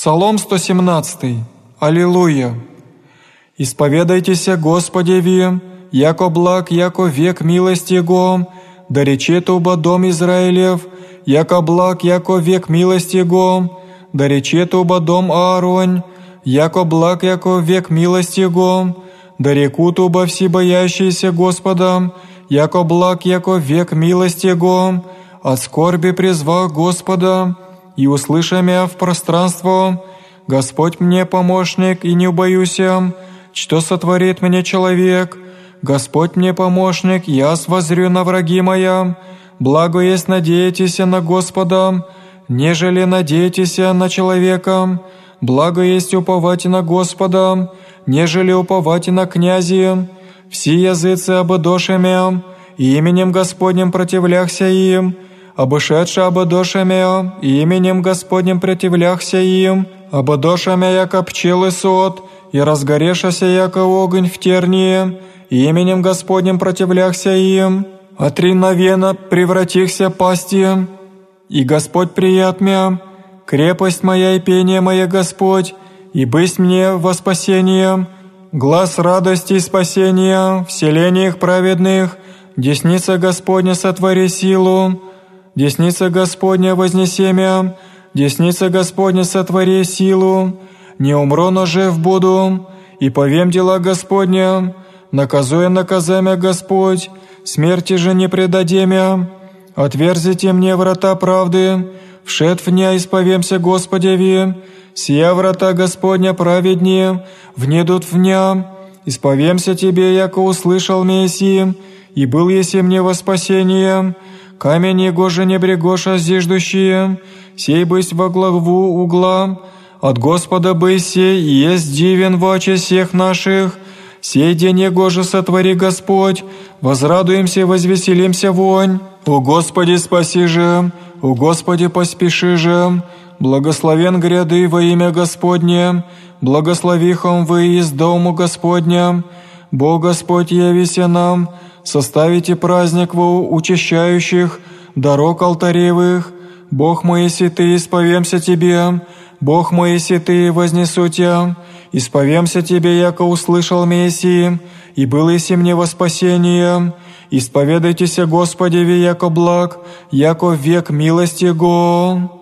Псалом 117. Аллилуйя. «Исповедайтесь, Господи, ви, яко благ, яко век милости Его, да речет уба дом Израилев, яко благ, яко век милости Его, да речет уба дом Ааронь, яко благ, яко век милости Его, да рекут уба все боящиеся Господа, яко благ, яко век милости Его, от скорби призвал Господа, и услыша мя в пространство, Господь мне помощник, и не убоюся, что сотворит мне человек, Господь мне помощник, я воззрю на враги моя, благо есть надеетесь на Господа, нежели надеетесь на человека, благо есть уповать на Господа, нежели уповать на князи, все языцы ободошами, именем Господним противляхся им, ободошами, и именем Господним противляхся им, ободошами, яко пчелы сот, и разгорешася, яко огонь в тернии, и именем Господним противляхся им, отриновенно превратихся пасти, и Господь прият мя, крепость моя и пение мое Господь, и бысть мне во спасение, глаз радости и спасения, в селениях праведных, десница Господня сотвори силу, десница Господня вознесемя, десница Господня сотвори силу, не умру, но жив буду, и повем дела Господня, наказуя наказамя Господь, смерти же не предадемя. Отверзите мне врата правды, вшед в ня исповемся Господеви, сия врата Господня праведнее, внедут в ня, исповемся Тебе, яко услышал Мессии, и был еси мне во спасение, камень его же не брегоша зиждущие, сей бысть во главу угла, от Господа быси, и есть дивен в очи всех наших, сей день его же сотвори Господь, возрадуемся и возвеселимся вонь. О Господи, спаси же, о Господи, поспеши же, благословен гряды во имя Господне, благословихом вы из дому Господня, Бог Господь явися нам, составите праздник во учащающих дорог алтаревых, Бог мой, если ты исповемся Тебе, Бог мой, если ты вознесу Тебя, исповемся Тебе, яко услышал Мессии, и был если мне во спасение, исповедайтесь Господи, яко благ, яко век милости Го.